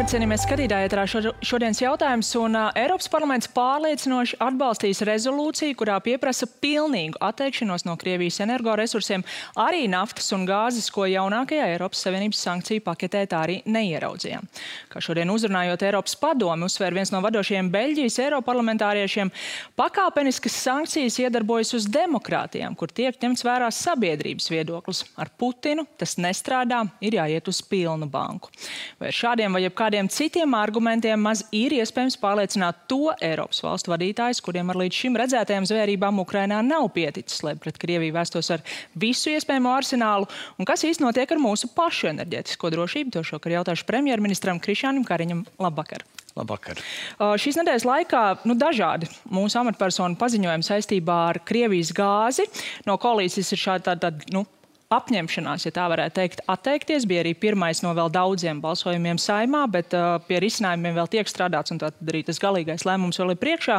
Labvakar, cienījamies skatītāji, ētrā šodienas jautājums. Un uh, Eiropas parlaments pārliecinoši atbalstīs rezolūciju, kurā pieprasa pilnīgu atteikšanos no Krievijas energoresursiem, arī naftas un gāzes, ko jaunākajā Eiropas Savienības sankciju paketē tā arī neieraudzījām. Kā šodien uzrunājot Eiropas padomi, uzsver viens no vadošajiem Beļģijas Eiroparlamentāriešiem, pakāpeniskas sankcijas iedarbojas uz demokrātijām, kur tiek ņemts vērā sabiedrības viedoklis. Ar Putinu tas nestrādā, ir jāiet uz pilnu banku. Vai šādiem vai jebkādiem citiem argumentiem maz ir iespējams pārliecināt to Eiropas valstu vadītājus, kuriem ar līdz šim redzētajām zvērībām Ukrainā nav pieticis, lai pret Krieviju vēstos ar visu iespējamo arsenālu, un kas īsti notiek ar mūsu pašu enerģētisko drošību. To šokar jautāšu premjerministram Krišānam Kariņam. Labvakar! Labvakar. Uh, šīs nedēļas laikā nu, dažādi mūsu amatpersonu paziņojumi saistībā ar Krievijas gāzi. No koalīcijas ir šāda tāda, tā, nu, apņemšanās, ja tā varētu teikt, atteikties. Bija arī pirmais no vēl daudziem balsojumiem saimā, bet uh, pie risinājumiem vēl tiek strādāts, un tad arī tas galīgais lēmums vēl ir priekšā.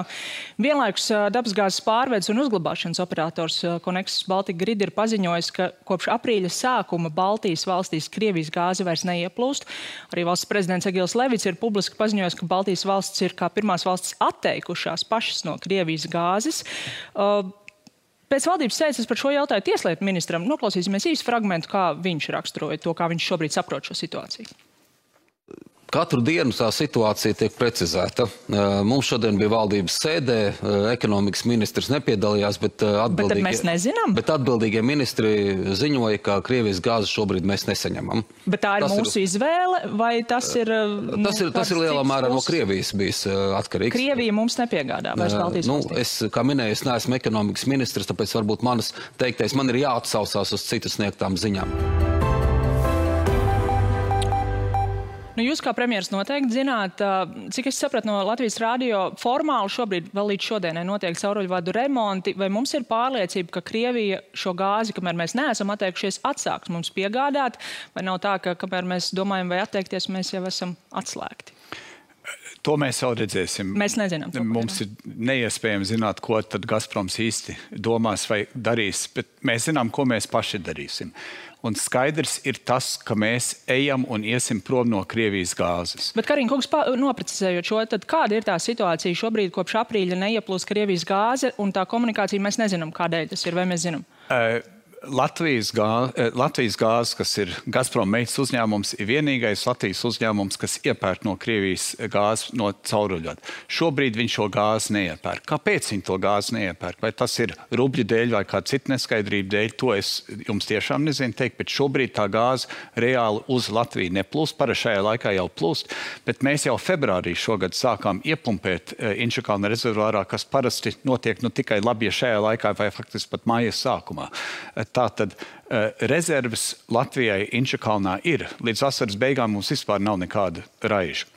Vienlaikus uh, dabasgāzes pārvedes un uzglabāšanas operators uh, Connexus Baltic Grid ir paziņojis, ka kopš aprīļa sākuma Baltijas valstīs Krievijas gāze vairs neieplūst. Arī valsts prezidents Egils Levits ir publiski paziņojis, ka Baltijas valsts ir kā pirmās valstis atteikušās pašas no Krievijas gāzes. Uh, Pēc valdības sēdes par šo jautāju tieslietu ministram. Noklausīsimies īsu fragment, kā viņš raksturoja to, kā viņš šobrīd saprot šo situāciju. Katru dienu tā situācija tiek precizēta. Mums šodien bija valdības sēdē, ekonomikas ministrs nepiedalījās, bet atbildīgie, bet mēs nezinām. Bet atbildīgie ministri ziņoja, ka Krievijas gāzes šobrīd mēs nesaņemam. Bet tā ir tas mūsu ir, izvēle, vai tas ir... Nu, tas ir, tas ir lielā mērā no Krievijas bijis atkarīgs. Krievija mums nepiegādā vairs Baltijas nu, es, kā minēju, es neesmu ekonomikas ministrs, tāpēc varbūt manas teiktais man ir jāatsausās uz citas sniegtām ziņām. Nu, jūs kā premjeras noteikti zināt, cik es sapratu no Latvijas rādio, formāli šobrīd vēl līdz šodienai notiek cauruļvadu remonti. Vai mums ir pārliecība, ka Krievija šo gāzi, kamēr mēs neesam atteikušies, atsāks mums piegādāt? Vai nav tā, ka kamēr mēs domājam, vai atteikties, mēs jau esam atslēgti? To mēs jau redzēsim. Mēs nezinām. Mums ir neiespējami zināt, ko Gazproms īsti domās vai darīs, bet mēs zinām, ko mēs paši darīsim. Un skaidrs ir tas, ka mēs ejam un iesim prom no Krievijas gāzes. Bet, Karina Kungs, noprecizējot šo, tad kāda ir tā situācija šobrīd, kopš aprīļa neieplūst Krievijas gāze, un tā komunikācija mēs nezinām, kādēļ tas ir, vai mēs zinām? Uh, Latvijas, gā, eh, Latvijas gāzes, kas ir Gazprom meitas uzņēmums, ir vienīgais Latvijas uzņēmums, kas iepērk no Krievijas gāzes no cauruļvada. Šobrīd viņš šo gāzi neiepērk. Kāpēc viņi to gāzi neiepērk? Vai tas ir rubļu dēļ vai kāda cita neskaidrība dēļ, to es jums tiešām nezinu teikt, bet šobrīd tā gāze reāli uz Latviju neplūst. Parasti šajā laikā jau plūst, bet mēs jau februārī šogad sākām iepumpēt e, Inčakalna rezervārā, kas parasti notiek nu, tikai labi, ja šajā laikā vai faktiski pat mājas sākumā. Tātad eh, rezerves Latvijai Inčakalnā ir. Līdz vasaras beigām mums vispār nav nekāda raiža.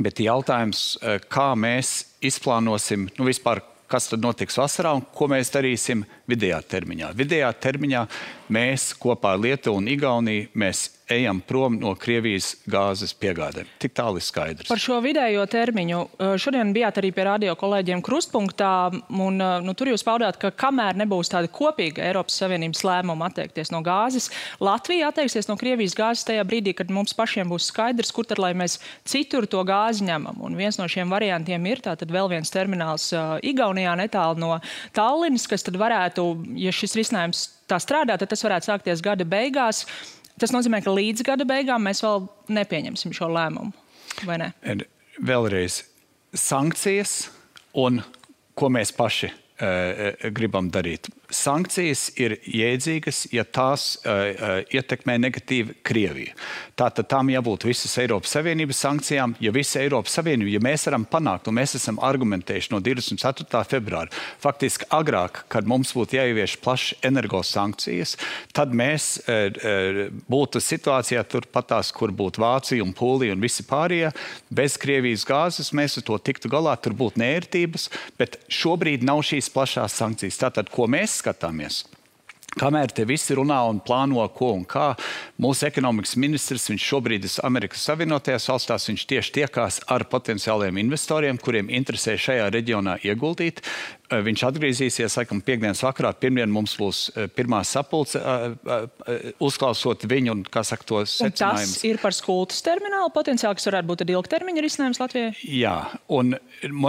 Bet jautājums, eh, kā mēs izplānosim, nu vispār, kas tad notiks vasarā un ko mēs darīsim vidējā termiņā. Vidējā termiņā mēs kopā ar Lietuvu un Igauniju ejam prom no Krievijas gāzes piegādēm. Tik tālu ir skaidrs. Par šo vidējo termiņu. Šodien bijāt arī pie radio kolēģiem krustpunktā, un nu, tur jūs paudāt, ka kamēr nebūs tāda kopīga Eiropas Savienības lēmuma atteikties no gāzes, Latvija atteiksies no Krievijas gāzes tajā brīdī, kad mums pašiem būs skaidrs, kur tad lai mēs citur to gāzi ņemam. Un viens no šiem variantiem ir tātad vēl viens termināls uh, Igaunijā netālu no Tallinas, kas tad varētu, ja šis risinājums tā strādā, tad tas varētu sākties gada beigās. Tas nozīmē, ka līdz gada beigām mēs vēl nepieņemsim šo lēmumu, ne? Vēlreiz sankcijas un ko mēs paši uh, gribam darīt. Sankcijas ir jēdzīgas, ja tās uh, ietekmē negatīvi Krieviju. Tātad tam jābūt visas Eiropas Savienības sankcijām. Ja visa Eiropas Savienība, ja mēs varam panākt, un mēs esam argumentējuši no 24. februāra, faktiski agrāk, kad mums būtu jāievieš plašas energosankcijas, tad mēs uh, būtu situācijā turpatās, kur būtu Vācija un Polija un visi pārējie. Bez Krievijas gāzes mēs ar to tiktu galā, tur būtu nērtības, bet šobrīd nav šīs plašās sankcijas. Tātad, ko mēs skatāmies. Kamēr te visi runā un plāno, ko un kā, mūsu ekonomikas ministrs, viņš šobrīd ir Amerikas Savienotajās valstīs, viņš tieši tiekās ar potenciāliem investoriem, kuriem interesē šajā reģionā ieguldīt. Eh, viņš atgriezīsies, laikam, piekdienas vakarā. Pirmdien mums būs eh, pirmā sapulce, eh, uzklausot viņu un, kā saka, to secinājumus. Tas ir par skultas terminālu potenciāli, kas varētu būt ilgtermiņa risinājums Latvijai? Jā, un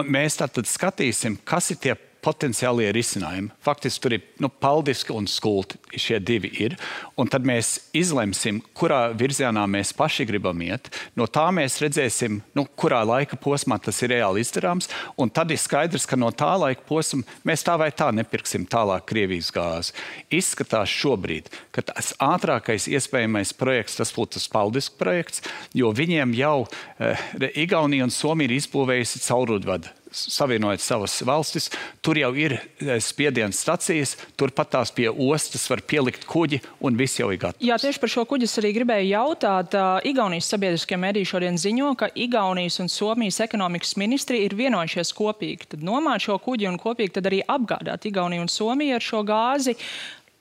mēs tātad skatīsim, kas ir tie potenciālie risinājumi. Faktiski tur ir nu, paldiski un skulti. Šie divi ir. Un tad mēs izlemsim, kurā virzienā mēs paši gribam iet. No tā mēs redzēsim, nu, kurā laika posmā tas ir reāli izdarāms. Un tad ir skaidrs, ka no tā laika posma mēs tā vai tā nepirksim tālāk Krievijas gāzi. Izskatās šobrīd, ka tas ātrākais iespējamais projekts tas būtu tas paldiski projekts, jo viņiem jau eh, Igaunija un Somija ir izbūvējusi caurudvadu savienojot savas valstis. Tur jau ir eh, spiedienas stacijas, turpat tās pie ostas var pielikt kuģi un viss jau ir gatavs. Jā, tieši par šo kuģi es arī gribēju jautāt. Igaunijas sabiedriskie mediji šodien ziņo, ka Igaunijas un Somijas ekonomikas ministri ir vienojušies kopīgi. Tad nomāt šo kuģi un kopīgi tad arī apgādāt Igauniju un Somiju ar šo gāzi.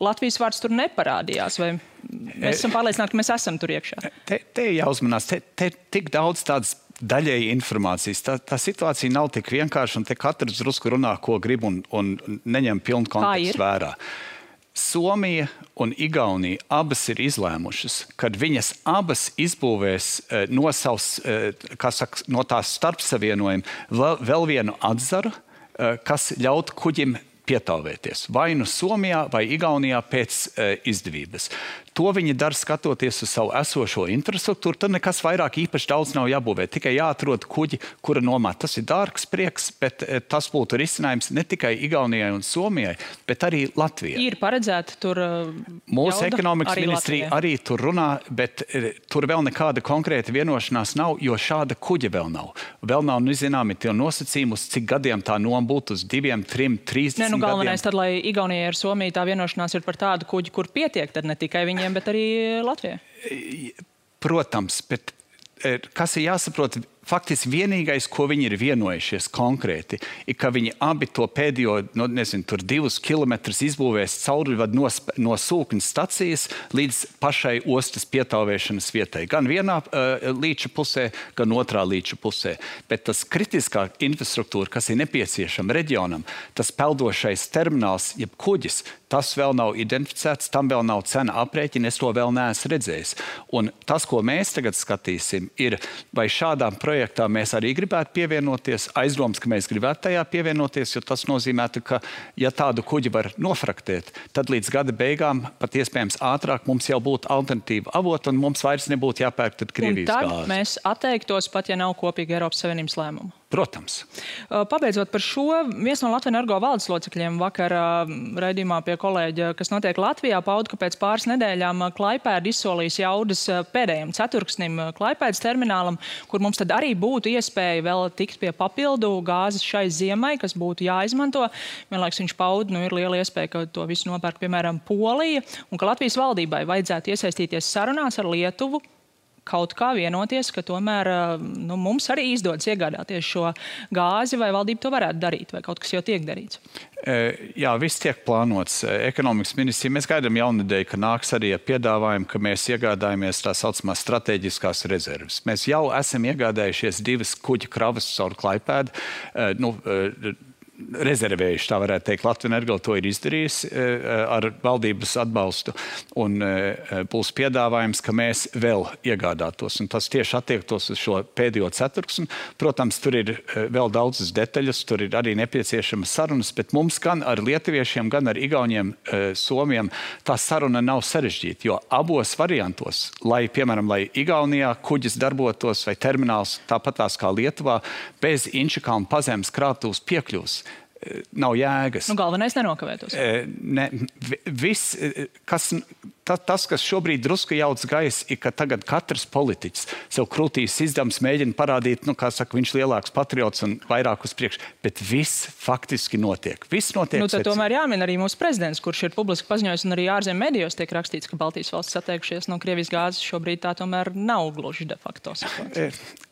Latvijas vārds tur neparādījās. Vai mēs esam pārliecināti, ka mēs esam tur iekšā? Te, te jāuzmanās, te, te tik daudz tādas daļēji informācijas. Tā, tā situācija nav tik vienkārša, un te katrs drusku runā, ko grib, un, un neņem pilnu kontekstu vērā. Somija un Igaunija abas ir izlēmušas, ka viņas abas izbūvēs eh, no, savs, eh, saka, no tās starpsavienojuma vēl, vienu atzaru, eh, kas ļautu kuģim pietāvēties vai nu Somijā vai Igaunijā pēc izdevības. To viņi dara skatoties uz savu esošo infrastruktūru. Tad nekas vairāk īpaši daudz nav jābūvē. Tikai jāatrod kuģi, kura nomāt. Tas ir dārgs prieks, bet e, tas būtu risinājums ne tikai Igaunijai un Somijai, bet arī Latvijai. Ir paredzēta tur. E, Mūsu ekonomikas arī ministrija Latvijai. arī tur runā, bet e, tur vēl nekāda konkrēta vienošanās nav, jo šāda kuģa vēl nav. Vēl nav nu, zināmi tie nosacījumi, uz cik gadiem tā noma būtu, uz diviem, trim, trīs. Ne, nu, galvenais gadiem. tad, lai Igaunijai ar Somiju tā vienošanās ir par tādu kuģi, kur pietiek, tad ne tikai viņiem Igauniem, bet arī Latvijai? Protams, bet eh, kas ir jāsaprot, faktiski vienīgais, ko viņi ir vienojušies konkrēti, ir, ka viņi abi to pēdējo, nu, nezinu, tur divus kilometrus izbūvēs caurvadu no, no sūkņa stacijas līdz pašai ostas pietāvēšanas vietai. Gan vienā uh, līča pusē, gan otrā līča pusē. Bet tas kritiskā infrastruktūra, kas ir nepieciešama reģionam, tas peldošais termināls, jeb kuģis, Tas vēl nav identificēts, tam vēl nav cena aprēķina, es to vēl neesmu redzējis. Un tas, ko mēs tagad skatīsim, ir, vai šādām projektām mēs arī gribētu pievienoties. Aizdoms, ka mēs gribētu tajā pievienoties, jo tas nozīmētu, ka, ja tādu kuģi var nofraktēt, tad līdz gada beigām, pat iespējams ātrāk, mums jau būtu alternatīva avota un mums vairs nebūtu jāpērk Krievijas gāzi. Tad mēs atteiktos pat, ja nav kopīga Eiropas Savienības lēmuma. Protams. Pabeidzot par šo, viens no Latvijas energo valdes locekļiem vakar raidījumā pie kolēģa, kas notiek Latvijā, pauda, ka pēc pāris nedēļām Klaipēda izsolīs jaudas pēdējiem ceturksnim Klaipēdas terminālam, kur mums tad arī būtu iespēja vēl tikt pie papildu gāzes šai ziemai, kas būtu jāizmanto. Vienlaiks viņš pauda, nu ir liela iespēja, ka to visu nopērk, piemēram, Polija, un ka Latvijas valdībai vajadzētu iesaistīties sarunās ar Lietuvu, kaut kā vienoties, ka tomēr nu, mums arī izdodas iegādāties šo gāzi, vai valdība to varētu darīt, vai kaut kas jau tiek darīts? Jā, viss tiek plānots. Ekonomikas ministrija mēs gaidām jaunadēļ, ka nāks arī ar piedāvājumu, ka mēs iegādājamies tā saucamās strateģiskās rezerves. Mēs jau esam iegādājušies divas kuģa kravas caur Klaipēdu. Nu, rezervējuši, tā varētu teikt. Latvijas energo to ir izdarījusi e, e, ar valdības atbalstu. Un e, būs piedāvājums, ka mēs vēl iegādātos. Un tas tieši attiektos uz šo pēdējo ceturksni. Protams, tur ir vēl daudzas detaļas, tur ir arī nepieciešamas sarunas, bet mums gan ar lietuviešiem, gan ar igauniem, somiem tā saruna nav sarežģīta. Jo abos variantos, lai, piemēram, lai Igaunijā kuģis darbotos vai termināls tāpatās kā Lietuvā, bez Inčakāna pazemes krātuves piekļūs nav jēgas. Nu, galvenais nenokavētos. Ne, viss, kas, ta, tas, kas šobrīd drusku jauc gaisa, ir, ka tagad katrs politiķis sev krūtīs izdevums mēģina parādīt, nu, kā saka, viņš lielāks patriots un vairāk uz priekšu, bet viss faktiski notiek. Viss notiek. Nu, tomēr jāmin arī mūsu prezidents, kurš ir publiski paziņojis, un arī ārzemju medijos tiek rakstīts, ka Baltijas valsts atteikušies no Krievijas gāzes. Šobrīd tā tomēr nav gluži de facto situācija.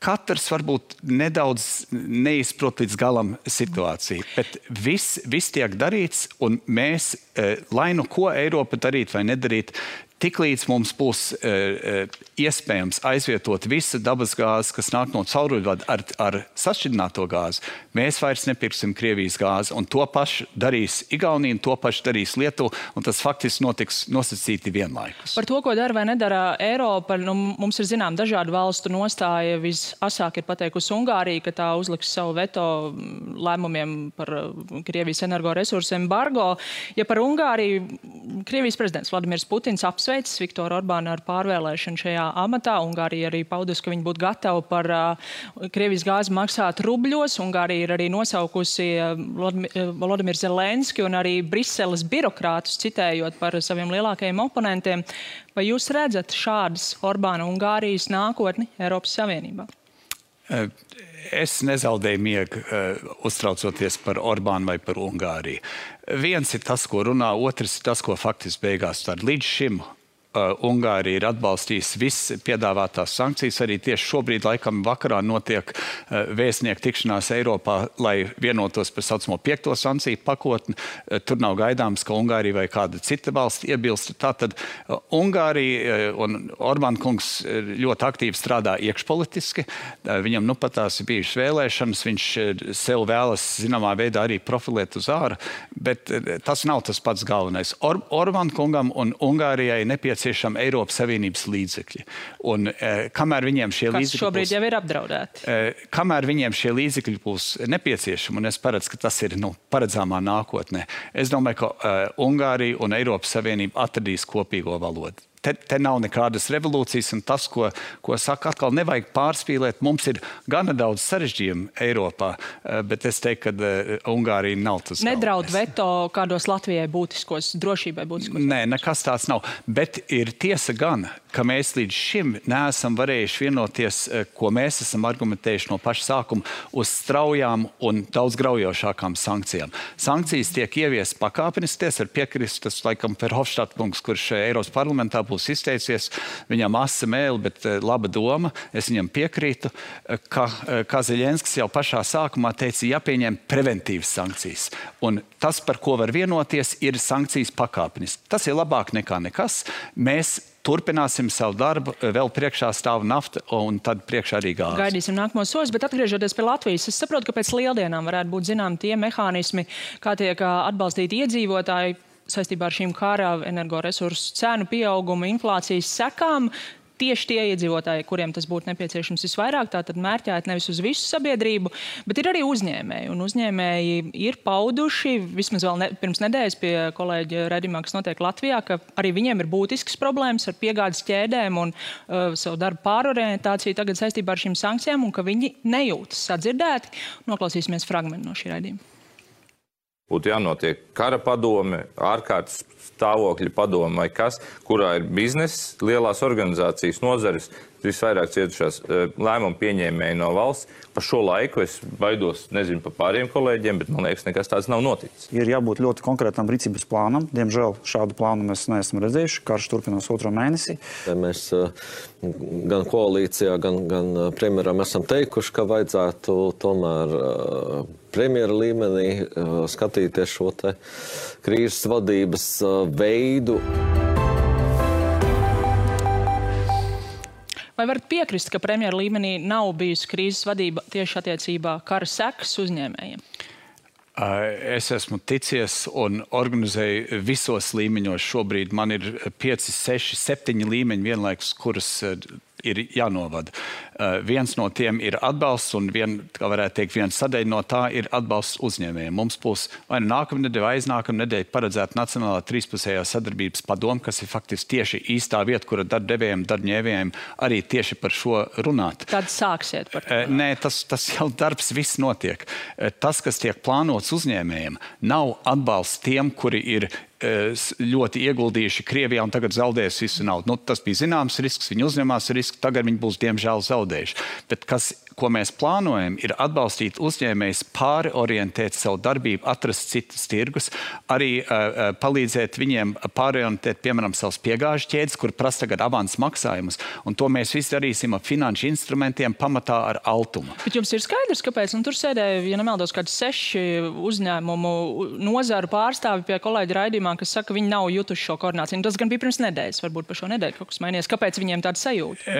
Katrs varbūt nedaudz neizprot līdz galam situāciju, bet viss, viss tiek darīts, un mēs, lai nu ko Eiropa darīt vai nedarīt, Tiklīdz mums būs uh, iespējams aizvietot visu dabasgāzi, kas nāk no cauruļvada ar, ar sašķidrināto gāzi, mēs vairs nepirksim Krievijas gāzi. Un to pašu darīs Igaunija, to pašu darīs Lietuva, tas faktiski notiks nosacīti vienlaikus. Par to, ko dara vai nedara Eiropa, nu, mums ir zinām dažādu valstu nostāja. Visasāk ir pateikusi Ungārija, ka tā uzliks savu veto lēmumiem par Krievijas energoresursu embargo. Ja par Ungāriju Krievijas prezidents Vladimirs Putins apsver apsveicis Viktoru Orbānu ar pārvēlēšanu šajā amatā. Ungārija arī paudusi, ka viņi būtu gatavi par uh, Krievijas gāzi maksāt rubļos. Ungārija ir arī nosaukusi uh, Volodimiru Zelenski un arī Briseles birokrātus citējot par saviem lielākajiem oponentiem. Vai jūs redzat šādas Orbāna Ungārijas nākotni Eiropas Savienībā? Es nezaudēju miegu, uztraucoties par Orbānu vai par Ungāriju. Viens ir tas, ko runā, otrs ir tas, ko faktiski beigās dara. Līdz šim Uh, Ungārija ir atbalstījusi visas piedāvātās sankcijas. Arī tieši šobrīd, laikam, vakarā notiek uh, vēstnieku tikšanās Eiropā, lai vienotos par saucamo piekto sankciju pakotni. Uh, tur nav gaidāms, ka Ungārija vai kāda cita valsts iebilst. Tātad Ungārija un Orbán kungs ļoti aktīvi strādā iekšpolitiski. Viņam nu pat tās ir bijušas vēlēšanas. Viņš sev vēlas zināmā veidā arī profilēt uz ārā, bet tas nav tas pats galvenais. Or Orbán kungam un Ungārijai nepieciešams nepieciešami Eiropas Savienības līdzekļi. Un, e, kamēr viņiem šie Kas līdzekļi šobrīd būs, jau ir apdraudēti? E, kamēr viņiem šie līdzekļi būs nepieciešami, un es paredzu, ka tas ir nu, paredzāmā nākotnē, es domāju, ka uh, Ungārija un Eiropas Savienība atradīs kopīgo valodu. Te, te nav nekādas revolūcijas, un tas, ko, ko saka, atkal nevajag pārspīlēt. Mums ir gana daudz sarežģījumu Eiropā, eh, bet es teiktu, ka uh, Ungārija nav tas. Nedraud galvenais. veto kādos Latvijai būtiskos, drošībai būtiskos. Nē, nekas tāds nav. Bet ir tiesa gan, ka mēs līdz šim neesam varējuši vienoties, eh, ko mēs esam argumentējuši no paša sākuma, uz straujām un daudz graujošākām sankcijām. Sankcijas tiek ieviestas pakāpeniski, ar piekrist, tas laikam Ferhofstadt kungs, kurš Eiropas parlamentā būs izteicies. Viņam asa mēli, bet eh, laba doma. Es viņam piekrītu, eh, ka eh, Kazaļenskis jau pašā sākumā teica, jāpieņem preventīvas sankcijas. Un tas, par ko var vienoties, ir sankcijas pakāpeniski. Tas ir labāk nekā nekas. Mēs turpināsim savu darbu. Vēl priekšā stāv nafta un tad priekšā arī gāze. Gaidīsim nākamos soļus, bet atgriežoties pie Latvijas, es saprotu, ka pēc lieldienām varētu būt zinām tie mehānismi, kā tiek atbalstīti iedzīvotāji saistībā ar šīm kara energoresursu cenu pieauguma, inflācijas sekām. Tieši tie iedzīvotāji, kuriem tas būtu nepieciešams visvairāk, tātad mērķēt nevis uz visu sabiedrību, bet ir arī uzņēmēji. Un uzņēmēji ir pauduši, vismaz vēl ne, pirms nedēļas pie kolēģa Redimā, kas notiek Latvijā, ka arī viņiem ir būtisks problēmas ar piegādes ķēdēm un uh, savu darbu pārorientāciju tagad saistībā ar šīm sankcijām, un ka viņi nejūtas sadzirdēti. Noklausīsimies fragment no šī raidījuma būtu jānotiek kara padome, ārkārtas stāvokļa padome vai kas, kurā ir bizness, lielās organizācijas, nozares, visvairāk cietušās e, lēmumu pieņēmēji no valsts. Par šo laiku es baidos, nezinu par pāriem kolēģiem, bet man liekas, nekas tāds nav noticis. Ir jābūt ļoti konkrētam rīcības plānam. Diemžēl šādu plānu mēs neesam redzējuši. Karš turpinās otro mēnesi. Mēs e, gan koalīcijā, gan, gan e, premjeram esam teikuši, ka vajadzētu tomēr premjera līmenī skatīties šo krīzes vadības veidu. Vai varat piekrist, ka premjera līmenī nav bijusi krīzes vadība tieši attiecībā kara sekas uzņēmējiem? Es esmu ticies un organizēju visos līmeņos. Šobrīd man ir 5, 6, 7 līmeņi vienlaikus, kurus ir jānovada. Uh, viens no tiem ir atbalsts, un vien, teikt, viena sadaļa no tā ir atbalsts uzņēmējiem. Mums būs vai nu nākamā nedēļa, vai aiznākamā nedēļa paredzēta Nacionālā trīspusējā sadarbības padoma, kas ir faktiski tieši īstā vieta, kura darbdevējiem, darbņēmējiem arī tieši par šo runāt. Tad sāksiet par to? Uh, nē, tas, tas jau darbs viss notiek. Uh, tas, kas tiek plānots uzņēmējiem, nav atbalsts tiem, kuri ir ļoti ieguldījuši Krievijā un tagad zaudēs visu naudu. Nu, tas bija zināms risks, viņi uzņemās risku, tagad viņi būs diemžēl zaudējuši. Bet kas ko mēs plānojam, ir atbalstīt uzņēmējus, pārorientēt savu darbību, atrast citus tirgus, arī uh, palīdzēt viņiem pārorientēt, piemēram, savus piegāžu ķēdes, kur prasa tagad avans maksājumus. Un to mēs visi darīsim ar finanšu instrumentiem, pamatā ar altumu. Bet jums ir skaidrs, kāpēc? Un tur sēdēja, ja nemaldos, kādi seši uzņēmumu nozaru pārstāvi pie kolēģa raidījumā, kas saka, ka viņi nav jutuši šo koordināciju. Tas gan bija pirms nedēļas, varbūt par šo nedēļu kaut kas mainījies. Kāpēc viņiem tāda sajūta?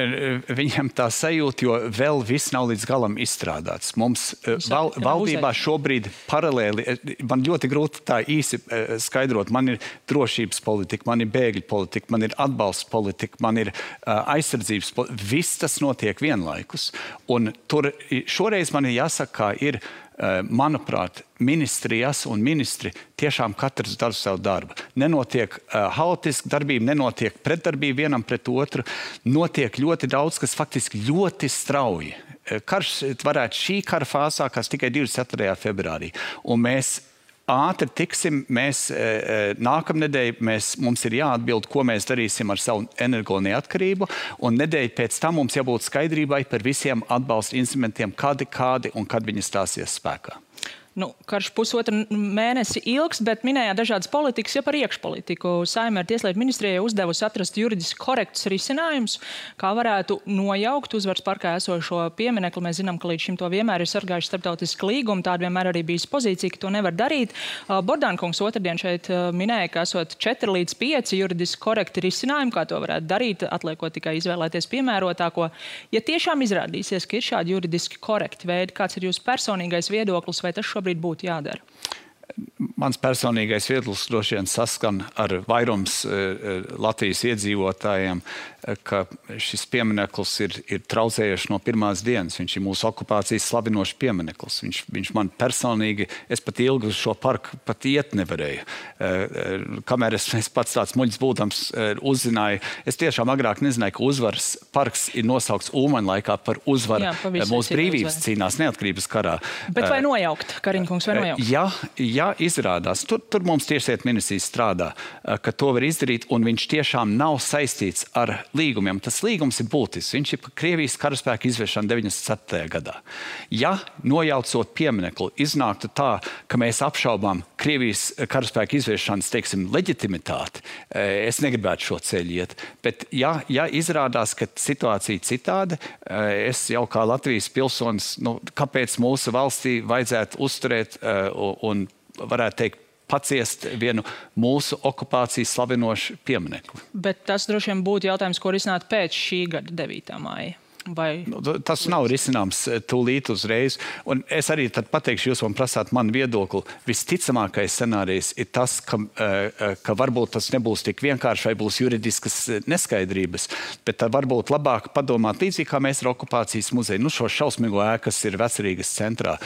Viņiem tā sajūta, jo vēl viss nav līdz galam izstrādāts. Mums eh, val, valdībā šobrīd paralēli, man ļoti grūti tā īsi skaidrot, man ir drošības politika, man ir bēgļu politika, man ir atbalsts politika, man ir aizsardzības politika. Viss tas notiek vienlaikus. Un tur šoreiz man ir jāsaka, kā ir manuprāt, ministrijas un ministri tiešām katrs dara savu darbu. Nenotiek uh, haotiska darbība, nenotiek pretdarbība vienam pret otru. Notiek ļoti daudz, kas faktiski ļoti strauji karš varētu šī kara fāzē sākās tikai 24. februārī. Un mēs ātri tiksim. Mēs e, e, nākamnedēļ mēs, mums ir jāatbild, ko mēs darīsim ar savu energo neatkarību. Un nedēļa pēc tam mums jābūt skaidrībai par visiem atbalsta instrumentiem, kādi, kādi un kad viņi stāsies spēkā nu, karš pusotru mēnesi ilgs, bet minējāt dažādas politikas, ja par iekšpolitiku. Saimē ar Tieslietu ministrijai uzdevusi atrast juridiski korektus risinājumus, kā varētu nojaukt uzvaras parkā esošo pieminekli. Mēs zinām, ka līdz šim to vienmēr ir sargājuši starptautiski līgumi. Tāda vienmēr arī bijis pozīcija, ka to nevar darīt. Bordānkungs otrdien šeit minēja, ka esot 4 līdz 5 juridiski korekti risinājumi, kā to varētu darīt, atliekot tikai izvēlēties piemērotāko. Ja tiešām izrādīsies, ka ir šādi juridiski korekti veidi, kāds ir jūsu personīgais viedoklis, vai tas šobrīd šobrīd būtu jādara? Mans personīgais viedoklis droši vien saskan ar vairums e, e, Latvijas iedzīvotājiem, ka šis piemineklis ir, ir traucējuši no pirmās dienas. Viņš ir mūsu okupācijas slavinošs piemineklis. Viņš, viņš man personīgi, es pat ilgi uz šo parku pat iet nevarēju. Kamēr es, es pats tāds muļķis būdams uzzināju, es tiešām agrāk nezināju, ka uzvaras parks ir nosaukts Ulmaņa laikā par uzvaru Jā, mūsu brīvības uzvar. cīnās neatkarības karā. Bet vai nojaukt, Kariņkungs, vai nojaukt? Ja, ja izrādās, tur, tur mums tiešsiet ministrijas strādā, eh, ka to var izdarīt, un viņš tiešām nav saistīts ar līgumiem. Tas līgums ir būtisks. Viņš ir par Krievijas karaspēku izvēršanu 97. gadā. Ja nojaucot pieminekli, iznāktu tā, ka mēs apšaubām Krievijas karaspēku izvēršanas, teiksim, leģitimitāti, eh, es negribētu šo ceļu iet. Bet, ja, ja izrādās, ka situācija citāda, eh, es jau kā Latvijas pilsonis, nu, kāpēc mūsu valstī vajadzētu uzturēt un varētu teikt, paciest vienu mūsu okupācijas slavinošu pieminekli. Bet tas droši vien būtu jautājums, ko risināt pēc šī gada 9. māja. Vai... Nu, tas nav risināms eh, tūlīt uzreiz. Un es arī pateikšu, jūs man prasāt manu viedokli. Visticamākais scenārijs ir tas, ka, eh, eh, ka varbūt tas nebūs tik vienkārši vai būs juridiskas neskaidrības, bet varbūt labāk padomāt līdzīgi kā mēs ar okupācijas muzeju. Nu, šo šausmīgo ēku, kas ir vecerīgas centrā.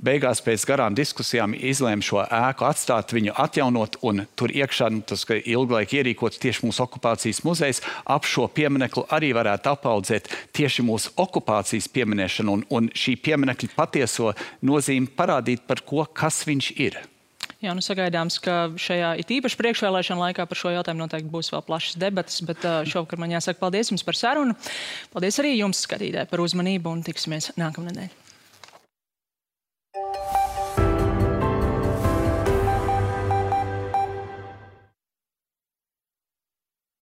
Beigās pēc garām diskusijām izlēma šo ēku atstāt, viņu atjaunot un tur iekšā, nu, tas ilglaik ierīkots tieši mūsu okupācijas muzejs, ap šo pieminekli arī varētu apaudzēt tieši mūsu okupācijas pieminēšana un, un šī pieminekļa patieso nozīmi parādīt, par ko kas viņš ir. Jā, nu sagaidāms, ka šajā it īpaši priekšvēlēšana laikā par šo jautājumu noteikti būs vēl plašas debatas, bet šovakar man jāsaka paldies jums par sarunu. Paldies arī jums, skatītāji, par uzmanību un tiksimies nākamnedēļ.